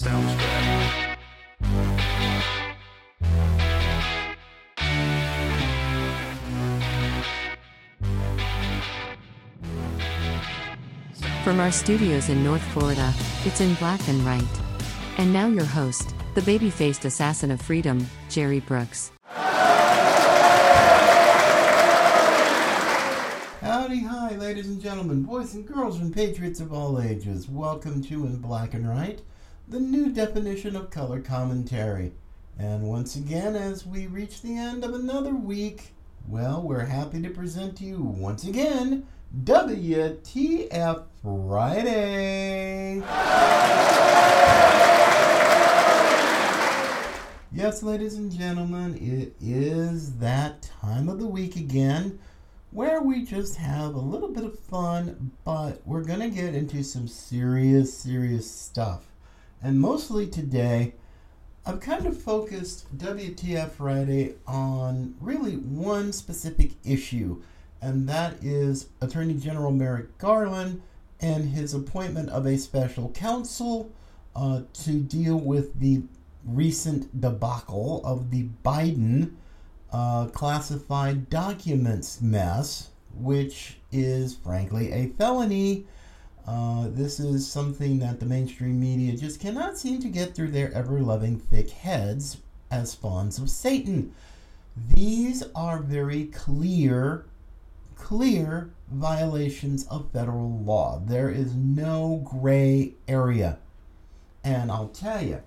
Sounds good. From our studios in North Florida, it's in black and right. And now your host, the baby faced assassin of freedom, Jerry Brooks. Howdy, hi, ladies and gentlemen, boys and girls, and patriots of all ages. Welcome to In Black and Right, the new definition of color commentary. And once again, as we reach the end of another week, well, we're happy to present to you once again WTF Friday. Yes, ladies and gentlemen, it is that time of the week again where we just have a little bit of fun, but we're going to get into some serious, serious stuff. And mostly today, I've kind of focused WTF Friday on really one specific issue, and that is Attorney General Merrick Garland and his appointment of a special counsel uh, to deal with the recent debacle of the Biden uh, classified documents mess, which is frankly a felony. Uh, this is something that the mainstream media just cannot seem to get through their ever loving thick heads as spawns of Satan. These are very clear, clear violations of federal law. There is no gray area. And I'll tell you,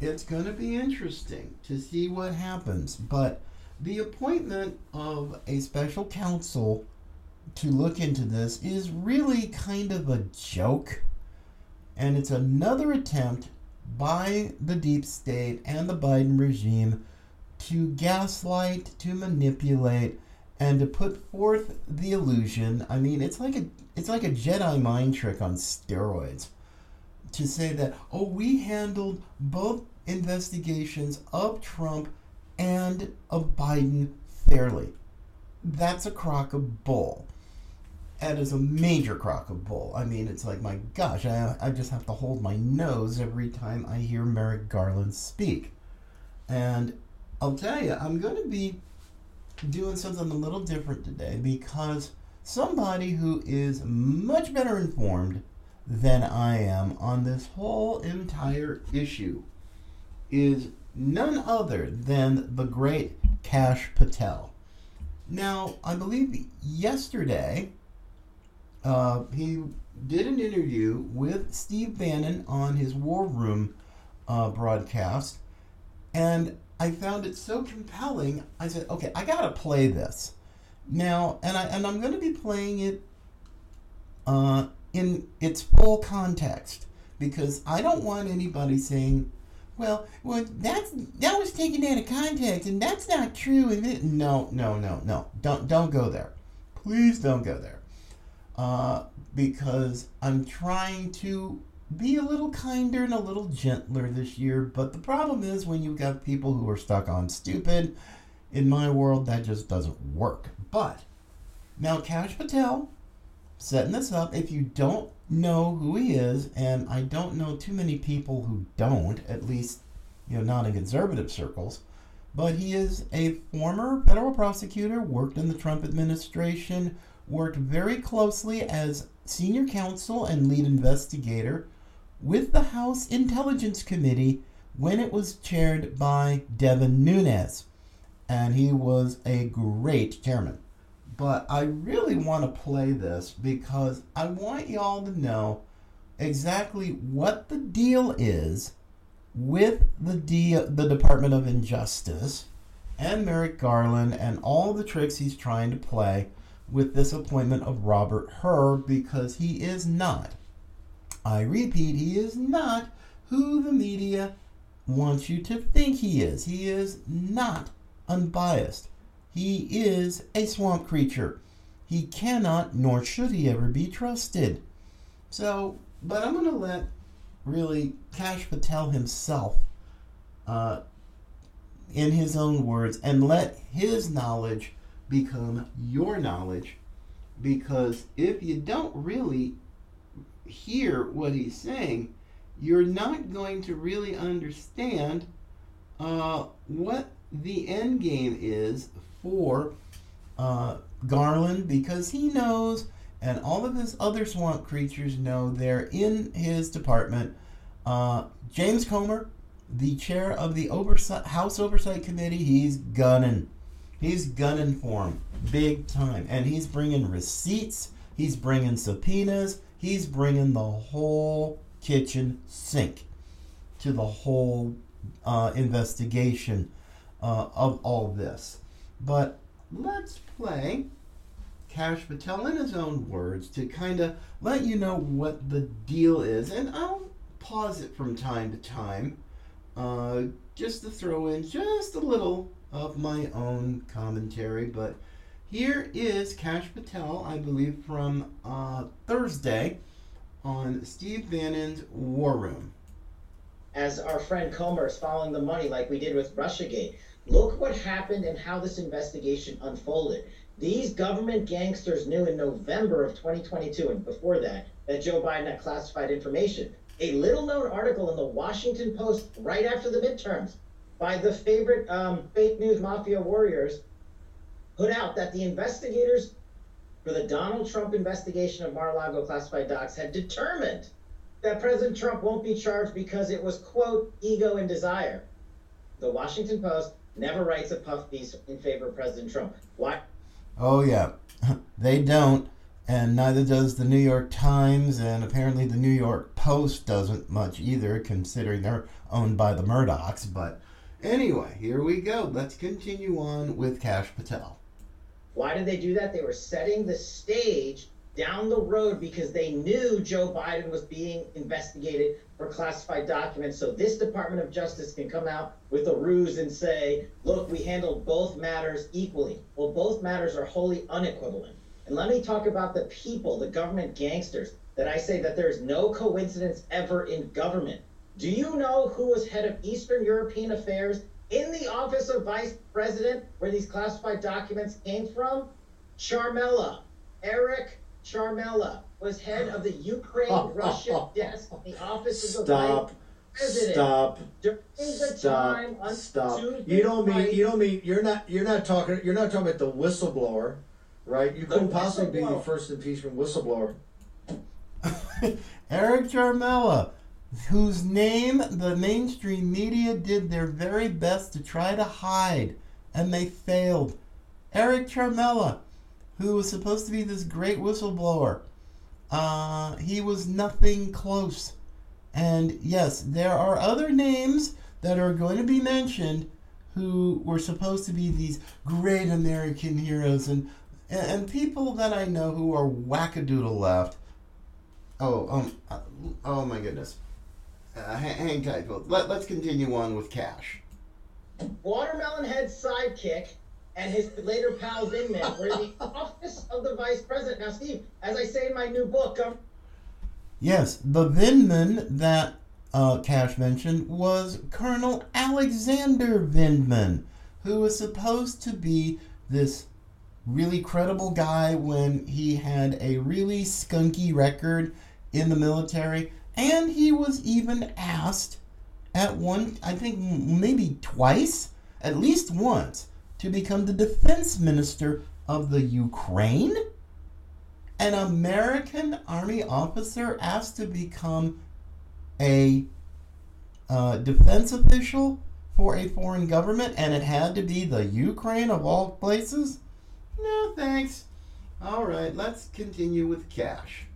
it's going to be interesting to see what happens. But the appointment of a special counsel to look into this is really kind of a joke. And it's another attempt by the deep state and the Biden regime to gaslight, to manipulate, and to put forth the illusion. I mean, it's like a it's like a Jedi mind trick on steroids to say that oh we handled both investigations of Trump and of Biden fairly. That's a crock of bull. That is a major crock of bull. I mean, it's like, my gosh, I, I just have to hold my nose every time I hear Merrick Garland speak. And I'll tell you, I'm going to be doing something a little different today because somebody who is much better informed than I am on this whole entire issue is none other than the great Cash Patel. Now, I believe yesterday uh, he did an interview with Steve Bannon on his War Room uh, broadcast, and I found it so compelling. I said, "Okay, I gotta play this now," and I and I'm going to be playing it uh, in its full context because I don't want anybody saying well, well, that's that was taken out of context, and that's not true. And no, no, no, no, don't don't go there. Please don't go there, uh, because I'm trying to be a little kinder and a little gentler this year. But the problem is when you've got people who are stuck on stupid. In my world, that just doesn't work. But now, Cash Patel setting this up. If you don't know who he is, and I don't know too many people who don't, at least, you know, not in conservative circles, but he is a former federal prosecutor, worked in the Trump administration, worked very closely as senior counsel and lead investigator with the House Intelligence Committee when it was chaired by Devin Nunes. And he was a great chairman but I really want to play this because I want y'all to know exactly what the deal is with the D- the Department of Injustice and Merrick Garland and all the tricks he's trying to play with this appointment of Robert Hur because he is not I repeat he is not who the media wants you to think he is. He is not unbiased. He is a swamp creature. He cannot, nor should he ever be trusted. So, but I'm going to let really Cash Patel himself, uh, in his own words, and let his knowledge become your knowledge. Because if you don't really hear what he's saying, you're not going to really understand uh, what the end game is for uh, Garland because he knows, and all of his other swamp creatures know they're in his department. Uh, James Comer, the chair of the oversight, House Oversight Committee, he's gunning. He's gunning for him big time. And he's bringing receipts, he's bringing subpoenas, he's bringing the whole kitchen sink to the whole uh, investigation uh, of all this. But let's play Cash Patel in his own words to kind of let you know what the deal is. And I'll pause it from time to time uh, just to throw in just a little of my own commentary. But here is Cash Patel, I believe, from uh, Thursday on Steve Bannon's War Room. As our friend Comer is following the money like we did with Russiagate, look what happened and how this investigation unfolded. These government gangsters knew in November of 2022 and before that that Joe Biden had classified information. A little known article in the Washington Post right after the midterms by the favorite um, fake news mafia warriors put out that the investigators for the Donald Trump investigation of Mar-a-Lago classified docs had determined that President Trump won't be charged because it was, quote, ego and desire. The Washington Post never writes a puff piece in favor of President Trump. Why? Oh, yeah. They don't, and neither does the New York Times, and apparently the New York Post doesn't much either, considering they're owned by the Murdochs. But anyway, here we go. Let's continue on with Cash Patel. Why did they do that? They were setting the stage down the road because they knew Joe Biden was being investigated for classified documents. So this Department of Justice can come out with a ruse and say, look, we handled both matters equally. Well, both matters are wholly unequivalent. And let me talk about the people, the government gangsters, that I say that there's no coincidence ever in government. Do you know who was head of Eastern European Affairs in the office of vice president where these classified documents came from? Ciaramella, Eric Ciaramella was head of the Ukraine Russia desk in the office of the Stop. vice president. Stop. During the Stop. on Stop. You don't mean you don't mean you're not you're not talking you're not talking about the whistleblower, right? You couldn't possibly be the first impeachment whistleblower. Eric Ciaramella, whose name the mainstream media did their very best to try to hide, and they failed. Eric Ciaramella, who was supposed to be this great whistleblower, uh, he was nothing close. And yes, there are other names that are going to be mentioned who were supposed to be these great American heroes and and, people that I know who are wackadoodle left. Oh, um, uh, oh my goodness. Uh, hang, hang tight, folks. Let, let's continue on with Cash. Watermelon Head's sidekick and his later pal Vindman were in the office of the vice president. Now, Steve, as I say in my new book, um, Yes, the Vindman that uh, Cash mentioned was Colonel Alexander Vindman, who was supposed to be this really credible guy when he had a really skunky record in the military, and he was even asked at one, I think maybe twice, at least once, to become the defense minister of the Ukraine an American Army officer asked to become a uh, defense official for a foreign government, and it had to be the Ukraine of all places? No, thanks. All right, let's continue with Cash.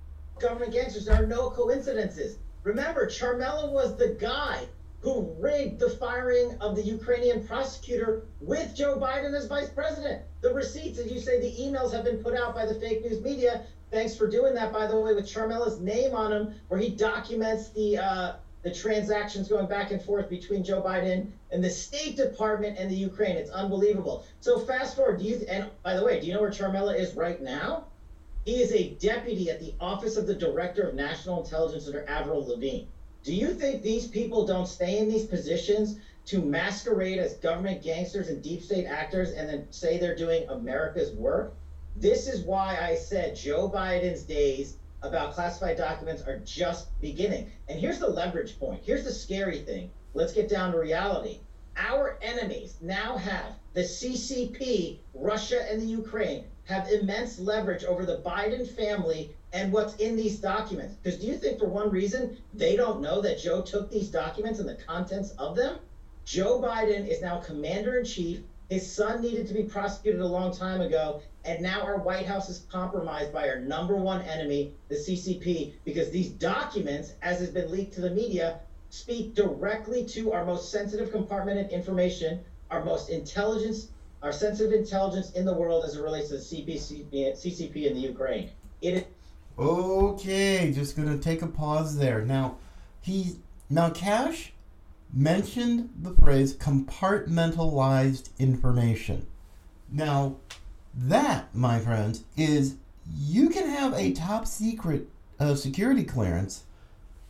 Government gangsters there are no coincidences. Remember, Ciaramella was the guy who rigged the firing of the Ukrainian prosecutor with Joe Biden as vice president. The receipts, as you say, the emails have been put out by the fake news media. Thanks for doing that, by the way, with Ciaramella's name on them, where he documents the uh, the transactions going back and forth between Joe Biden and the State Department and the Ukraine. It's unbelievable. So fast forward, do you? And by the way, do you know where Ciaramella is right now? He is a deputy at the Office of the Director of National Intelligence under Avril Lavigne. Do you think these people don't stay in these positions to masquerade as government gangsters and deep state actors and then say they're doing America's work? This is why I said Joe Biden's days about classified documents are just beginning. And here's the leverage point. Here's the scary thing. Let's get down to reality. Our enemies now have the CCP, Russia, and the Ukraine have immense leverage over the Biden family and what's in these documents. Because do you think for one reason they don't know that Joe took these documents and the contents of them? Joe Biden is now commander in chief. His son needed to be prosecuted a long time ago. And now our White House is compromised by our number one enemy, the CCP, because these documents, as has been leaked to the media, speak directly to our most sensitive compartment of information, our most intelligence, our sensitive intelligence in the world as it relates to the CPC, CCP in the Ukraine. It is Okay, just gonna take a pause there. Now, he now Cash mentioned the phrase compartmentalized information. Now, that, my friends, is you can have a top secret uh, security clearance,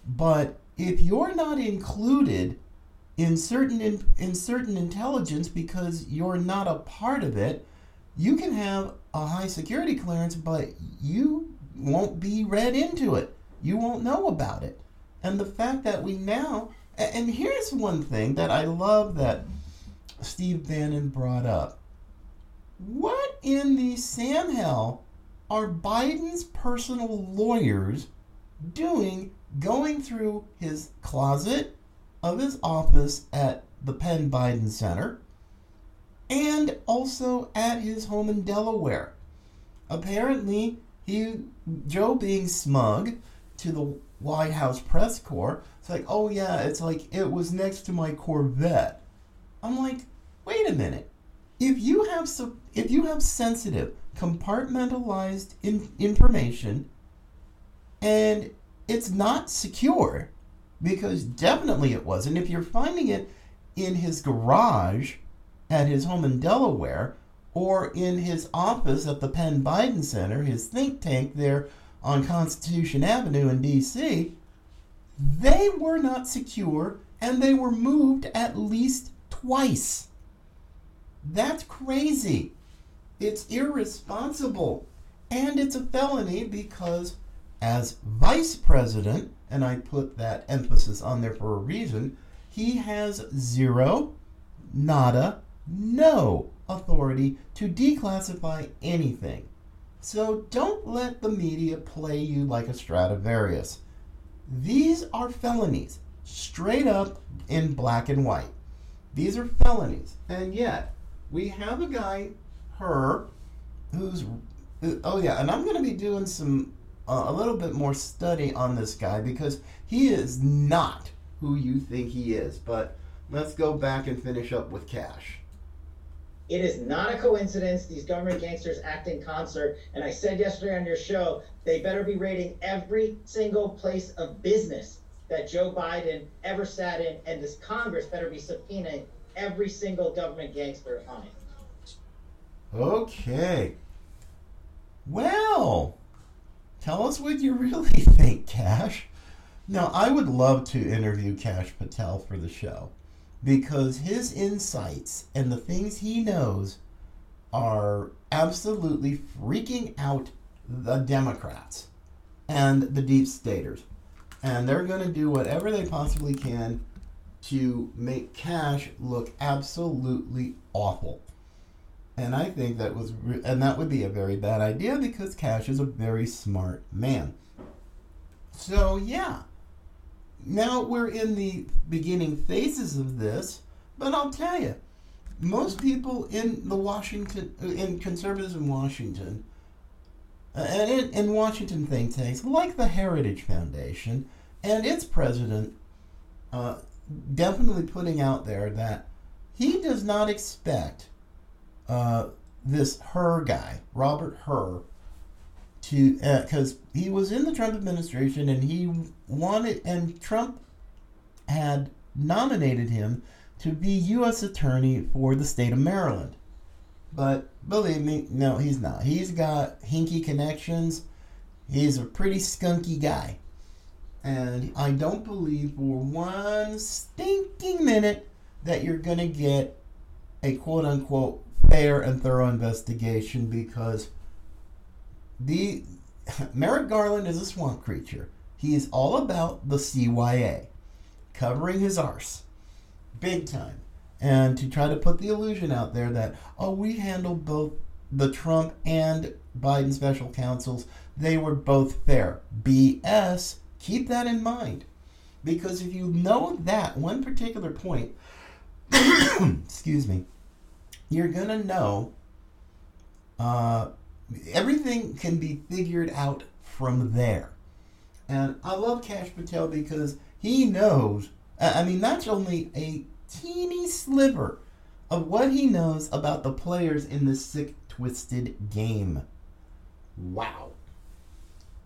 but if you're not included in certain in, in certain intelligence because you're not a part of it, you can have a high security clearance, but you won't be read into it. You won't know about it. And the fact that we now, and here's one thing that I love that Steve Bannon brought up. What in the Sam hell are Biden's personal lawyers doing going through his closet of his office at the Penn Biden Center and also at his home in Delaware? Apparently, he Joe being smug to the White House press corps. It's like, oh yeah, it's like it was next to my Corvette. I'm like, wait a minute. If you have so, if you have sensitive, compartmentalized in, information, and it's not secure, because definitely it wasn't. If you're finding it in his garage at his home in Delaware, or in his office at the Penn Biden Center, his think tank there on Constitution Avenue in D.C., they were not secure and they were moved at least twice. That's crazy. It's irresponsible. And it's a felony because, as vice president, and I put that emphasis on there for a reason, he has zero, nada, no authority to declassify anything. So don't let the media play you like a Stradivarius. These are felonies, straight up in black and white. These are felonies. And yet, we have a guy, Hur, who's. Oh, yeah, and I'm going to be doing some. Uh, a little bit more study on this guy because he is not who you think he is. But let's go back and finish up with Cash. It is not a coincidence. These government gangsters act in concert. And I said yesterday on your show, they better be raiding every single place of business that Joe Biden ever sat in, and this Congress better be subpoenaing every single government gangster on it. Okay. Well, tell us what you really think, Cash. Now, I would love to interview Cash Patel for the show because his insights and the things he knows are absolutely freaking out the Democrats and the deep staters. And they're going to do whatever they possibly can to make Cash look absolutely awful. And I think that was, re- and that would be a very bad idea because Cash is a very smart man. So, yeah now we're in the beginning phases of this, but I'll tell you, most people in the Washington, in conservatives in Washington, uh, and in, in Washington think tanks, like the Heritage Foundation and its president, uh, definitely putting out there that he does not expect uh, this Hur guy, Robert Hur, to because uh, he was in the Trump administration and he wanted and Trump had nominated him to be U.S. attorney for the state of Maryland. But believe me, no, he's not. He's got hinky connections. He's a pretty skunky guy. And I don't believe for one stinking minute that you're going to get a quote unquote fair and thorough investigation because the Merrick Garland is a swamp creature. He is all about the CYA, covering his arse, big time, and to try to put the illusion out there that oh we handled both the Trump and Biden special counsels. They were both fair. BS. Keep that in mind. Because if you know that one particular point, excuse me, you're going to know uh, everything can be figured out from there. And I love Cash Patel because he knows, I mean, that's only a teeny sliver of what he knows about the players in this sick, twisted game. Wow.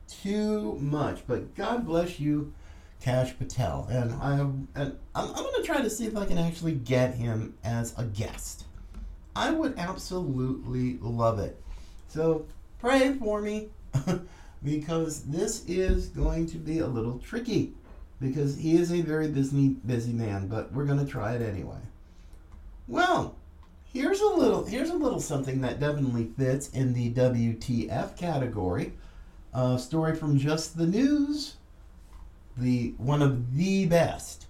Too much. But God bless you, Cash Patel. And I and I'm, I'm going to try to see if I can actually get him as a guest. I would absolutely love it. So pray for me because this is going to be a little tricky because he is a very busy busy man, but we're going to try it anyway. Well, here's a little here's a little something that definitely fits in the WTF category. A story from Just the News, the one of the best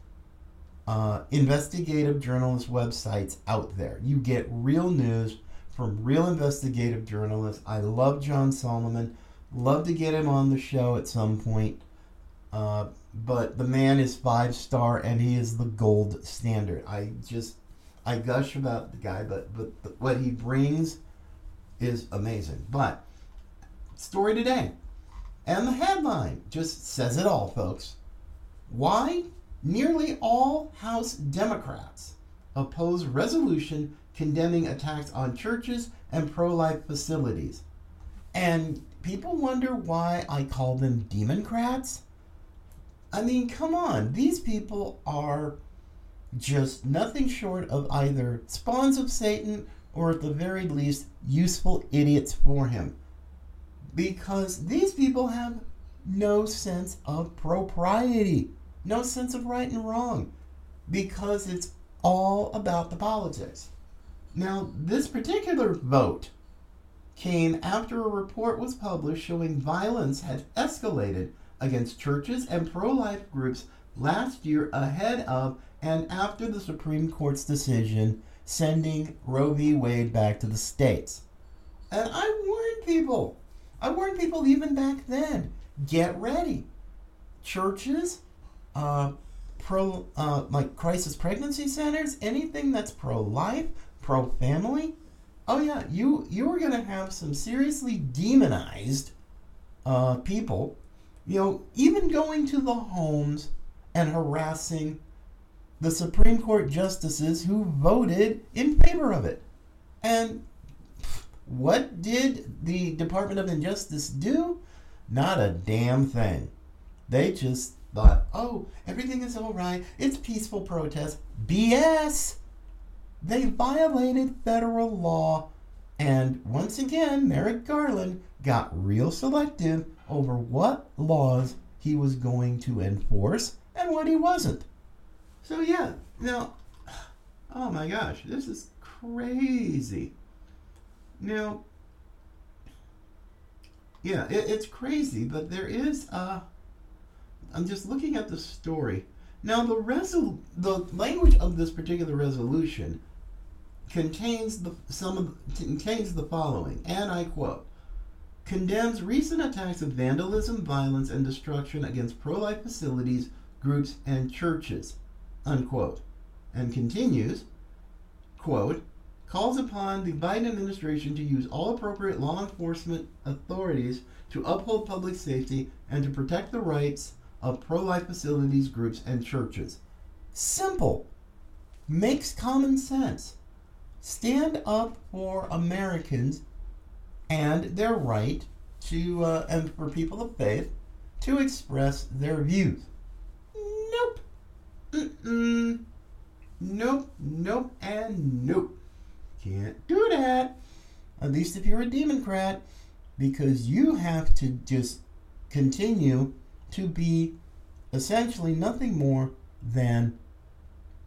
uh, investigative journalist websites out there. You get real news from real investigative journalists. I love John Solomon. Love to get him on the show at some point. Uh, but the man is five star and he is the gold standard. I just I gush about the guy, but but what he brings is amazing. But story today, and the headline just says it all, folks. Why nearly all House Democrats oppose resolution condemning attacks on churches and pro-life facilities, and people wonder why I call them Demoncrats. I mean, come on, these people are just nothing short of either spawns of Satan or at the very least useful idiots for him. Because these people have no sense of propriety, no sense of right and wrong, because it's all about the politics. Now, this particular vote came after a report was published showing violence had escalated against churches and pro life groups last year ahead of and after the Supreme Court's decision sending Roe v. Wade back to the states. And I warned people, I warned people even back then get ready. Churches, uh, pro, uh, like crisis pregnancy centers, anything that's pro life, pro family. Oh yeah, you you are gonna have some seriously demonized uh, people. You know, even going to the homes and harassing the Supreme Court justices who voted in favor of it. And what did the Department of Injustice do? Not a damn thing. They just thought, oh, everything is all right. It's peaceful protest. BS! They violated federal law. And once again, Merrick Garland got real selective over what laws he was going to enforce and what he wasn't. So yeah, now, oh my gosh, this is crazy. Now, yeah, it, it's crazy, but there is uh I'm just looking at the story. Now the resol the language of this particular resolution contains the some of, contains the following, and I quote condemns recent attacks of vandalism, violence, and destruction against pro life facilities, groups, and churches unquote, and continues, quote, calls upon the Biden administration to use all appropriate law enforcement authorities to uphold public safety and to protect the rights of pro life facilities, groups, and churches. Simple. Makes common sense. Stand up for Americans and their right to, uh, and for people of faith to express their views. Nope. Mm-mm. Nope, nope, and nope. Can't do that. At least if you're a Democrat, because you have to just continue to be essentially nothing more than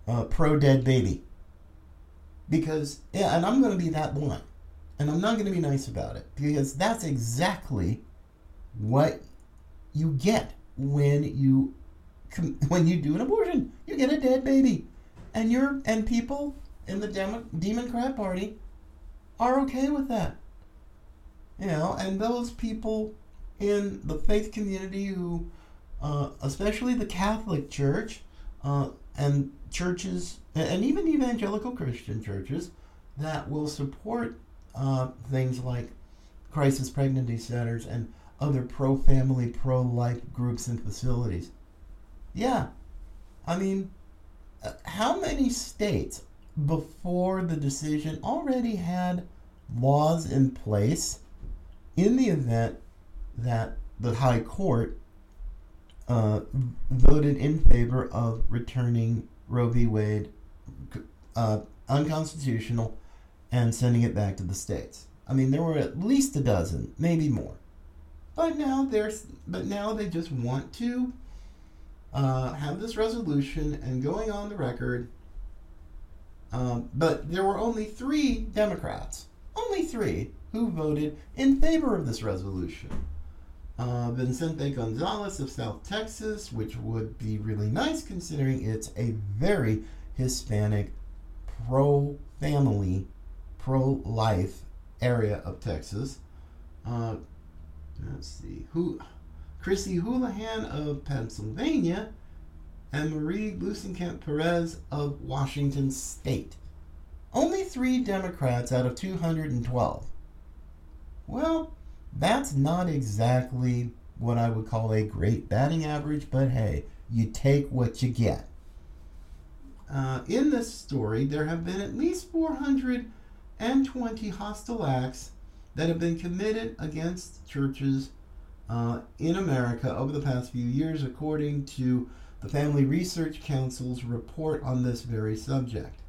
a pro dead baby. Because, yeah, and I'm going to be that blunt. And I'm not going to be nice about it. Because that's exactly what you get when you when you do an abortion. You get a dead baby, and you're and people in the Demo- Democrat Party are okay with that. You know, and those people in the faith community who, uh, especially the Catholic Church, uh, and churches, and even evangelical Christian churches, that will support uh, things like crisis pregnancy centers and other pro family, pro life groups and facilities. Yeah. I mean, uh, how many states before the decision already had laws in place in the event that the High Court uh, voted in favor of returning Roe v. Wade uh, unconstitutional and sending it back to the states? I mean, there were at least a dozen, maybe more. But now there's, but now they just want to uh, have this resolution and going on the record. Um, but there were only three Democrats, only three, who voted in favor of this resolution. Uh, Vicente Gonzalez of South Texas, which would be really nice considering it's a very Hispanic, pro family, pro life area of Texas. Uh, let's see, who, Chrissy Houlihan of Pennsylvania, and Marie Gluesenkamp Perez of Washington State. Only three Democrats out of 212. Well, that's not exactly what I would call a great batting average, but hey, you take what you get. Uh, in this story, there have been at least 420 hostile acts that have been committed against churches uh, in America over the past few years, according to the Family Research Council's report on this very subject.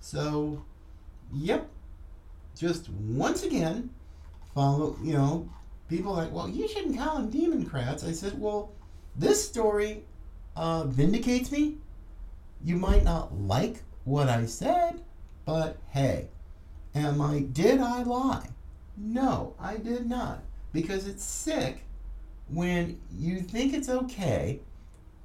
So, yep, just once again, follow, you know, people like, well, you shouldn't call them Demoncrats. I said, well, this story uh, vindicates me. You might not like what I said, but hey, am I, did I lie? No, I did not. Because it's sick when you think it's okay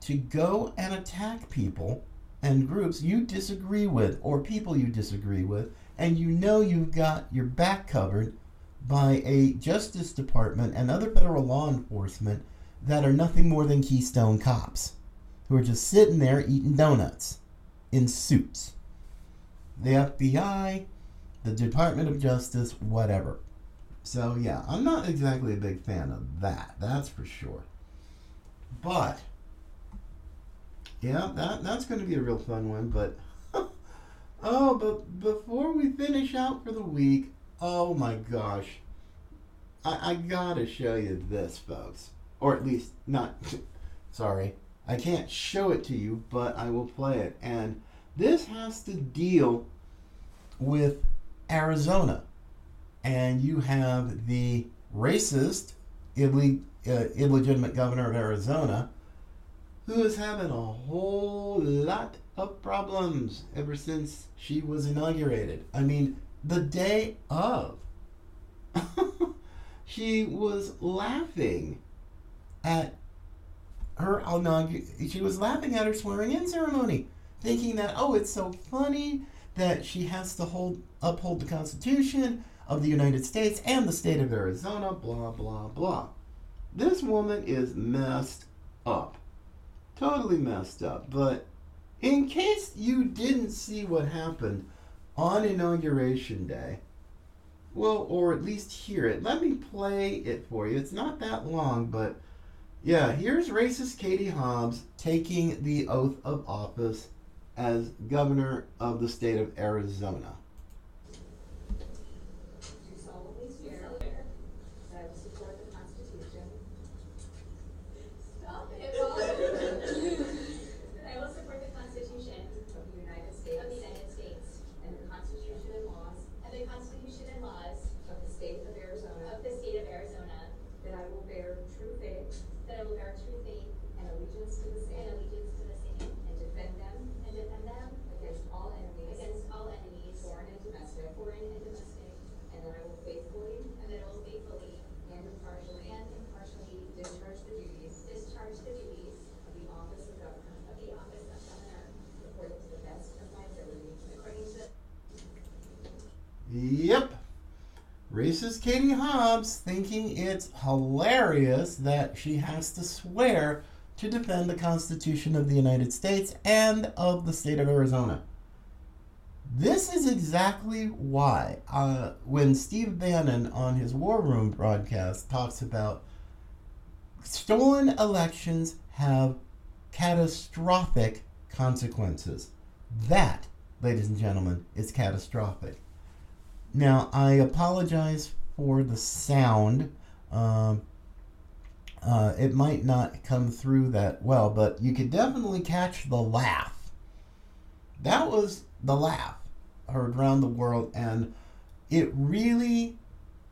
to go and attack people and groups you disagree with or people you disagree with, and you know you've got your back covered by a Justice Department and other federal law enforcement that are nothing more than Keystone cops who are just sitting there eating donuts in suits. The FBI, the Department of Justice, whatever. So, yeah, I'm not exactly a big fan of that, that's for sure. But, yeah, that, that's going to be a real fun one. But, oh, but before we finish out for the week, oh my gosh, I, I gotta show you this, folks. Or at least, not, sorry, I can't show it to you, but I will play it. And this has to deal with Arizona. And you have the racist, uh, illegitimate governor of Arizona who is having a whole lot of problems ever since she was inaugurated. I mean, the day of, she was laughing at her. Oh, she was laughing at her swearing-in ceremony, thinking that oh, it's so funny that she has to hold uphold the Constitution of the United States and the state of Arizona. Blah blah blah. This woman is messed up, totally messed up. But in case you didn't see what happened on Inauguration Day, well, or at least hear it, let me play it for you. It's not that long, but yeah, here's racist Katie Hobbs taking the oath of office as governor of the state of Arizona. Do solemnly swear that I will support the Constitution. Stop it, Bob. That I will support the Constitution Of the United of the States United States and the Constitution and laws and the Constitution and laws of the state of Arizona. of the state of Arizona. That I will bear true faith That I will bear true faith and allegiance to the and same. allegiance to the same And defend them and defend them against all enemies. against all enemies, Foreign Yep. Racist Thinking it's hilarious that she has to swear to defend the Constitution of the United States and of the state of Arizona. This is exactly why, uh, when Steve Bannon on his War Room broadcast talks about stolen elections have catastrophic consequences. That, ladies and gentlemen, is catastrophic. Now, I apologize for the sound. Um, uh, it might not come through that well, but you could definitely catch the laugh. That was the laugh heard around the world, and it really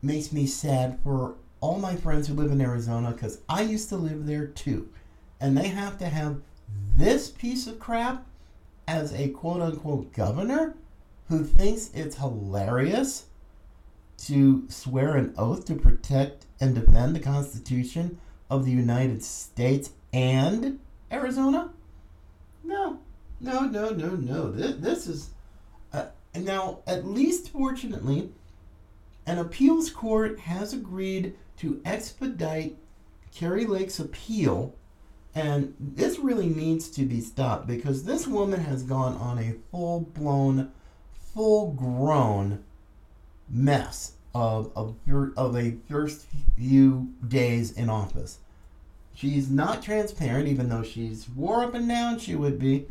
makes me sad for all my friends who live in Arizona because I used to live there too. And they have to have this piece of crap as a quote unquote governor who thinks it's hilarious to swear an oath to protect and defend the Constitution of the United States and Arizona? No, no, no, no, no. This, this is. Uh, now, at least fortunately, an appeals court has agreed to expedite Kari Lake's appeal. And this really needs to be stopped because this woman has gone on a full blown, full grown mess of, of, of a first few days in office. She's not transparent, even though she's wore up and down, she would be,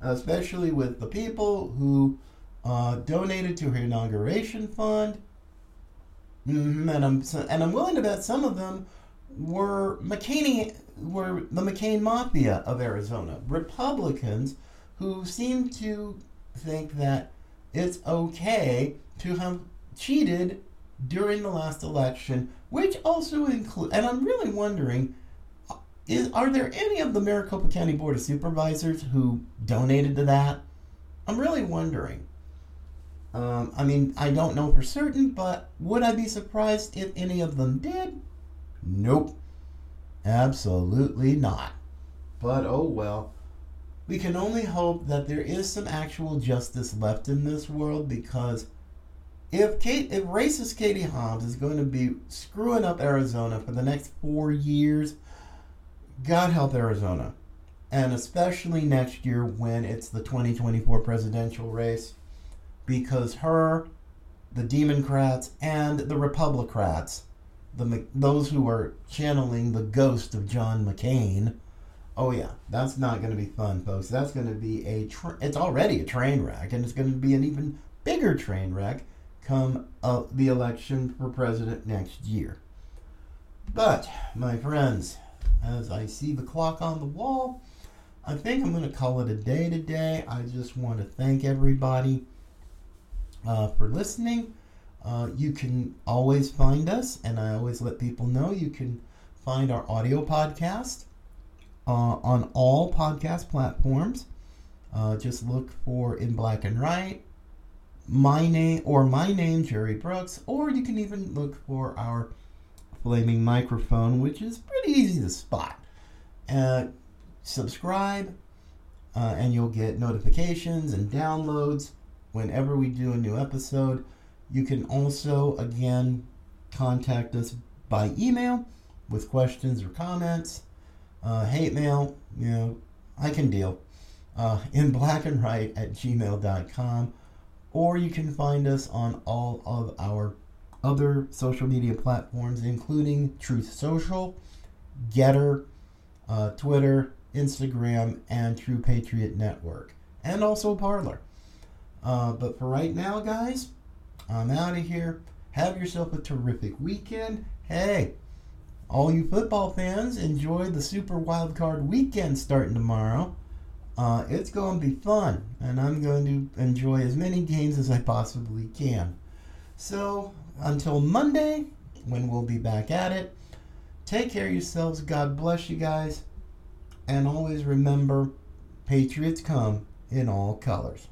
especially with the people who uh, donated to her inauguration fund. Mm-hmm, and I'm and I'm willing to bet some of them were McCain were the McCain mafia of Arizona, Republicans who seem to think that it's okay to have cheated during the last election, which also include. And I'm really wondering. Is, are there any of the Maricopa County Board of Supervisors who donated to that? I'm really wondering. Um, I mean, I don't know for certain, but would I be surprised if any of them did? Nope. Absolutely not. But oh well. We can only hope that there is some actual justice left in this world because if Kate, if racist Katie Hobbs is going to be screwing up Arizona for the next four years, God help Arizona. And especially next year when it's the 2024 presidential race. Because her, the Democrats, and the Republicans, the, those who are channeling the ghost of John McCain, oh yeah, that's not going to be fun, folks. That's going to be a, tra- it's already a train wreck, and it's going to be an even bigger train wreck come uh, the election for president next year. But, my friends, as I see the clock on the wall, I think I'm going to call it a day today. I just want to thank everybody uh, for listening. Uh, you can always find us, and I always let people know you can find our audio podcast uh, on all podcast platforms. Uh, just look for In Black and Right, my name, or my name, Jerry Brooks, or you can even look for our flaming microphone, which is pretty easy to spot. Uh, subscribe, uh, and you'll get notifications and downloads whenever we do a new episode. You can also, again, contact us by email with questions or comments. Uh, hate mail, you know, I can deal. Uh, in black and right at gmail.com. Or you can find us on all of our other social media platforms, including Truth Social, Gettr, uh, Twitter, Instagram, and True Patriot Network, and also Parler. Uh, but for right now, guys, I'm out of here. Have yourself a terrific weekend. Hey, all you football fans, enjoy the Super Wild Card weekend starting tomorrow. Uh, it's going to be fun, and I'm going to enjoy as many games as I possibly can. So, until Monday, when we'll be back at it, take care of yourselves. God bless you guys. And always remember Patriots come in all colors.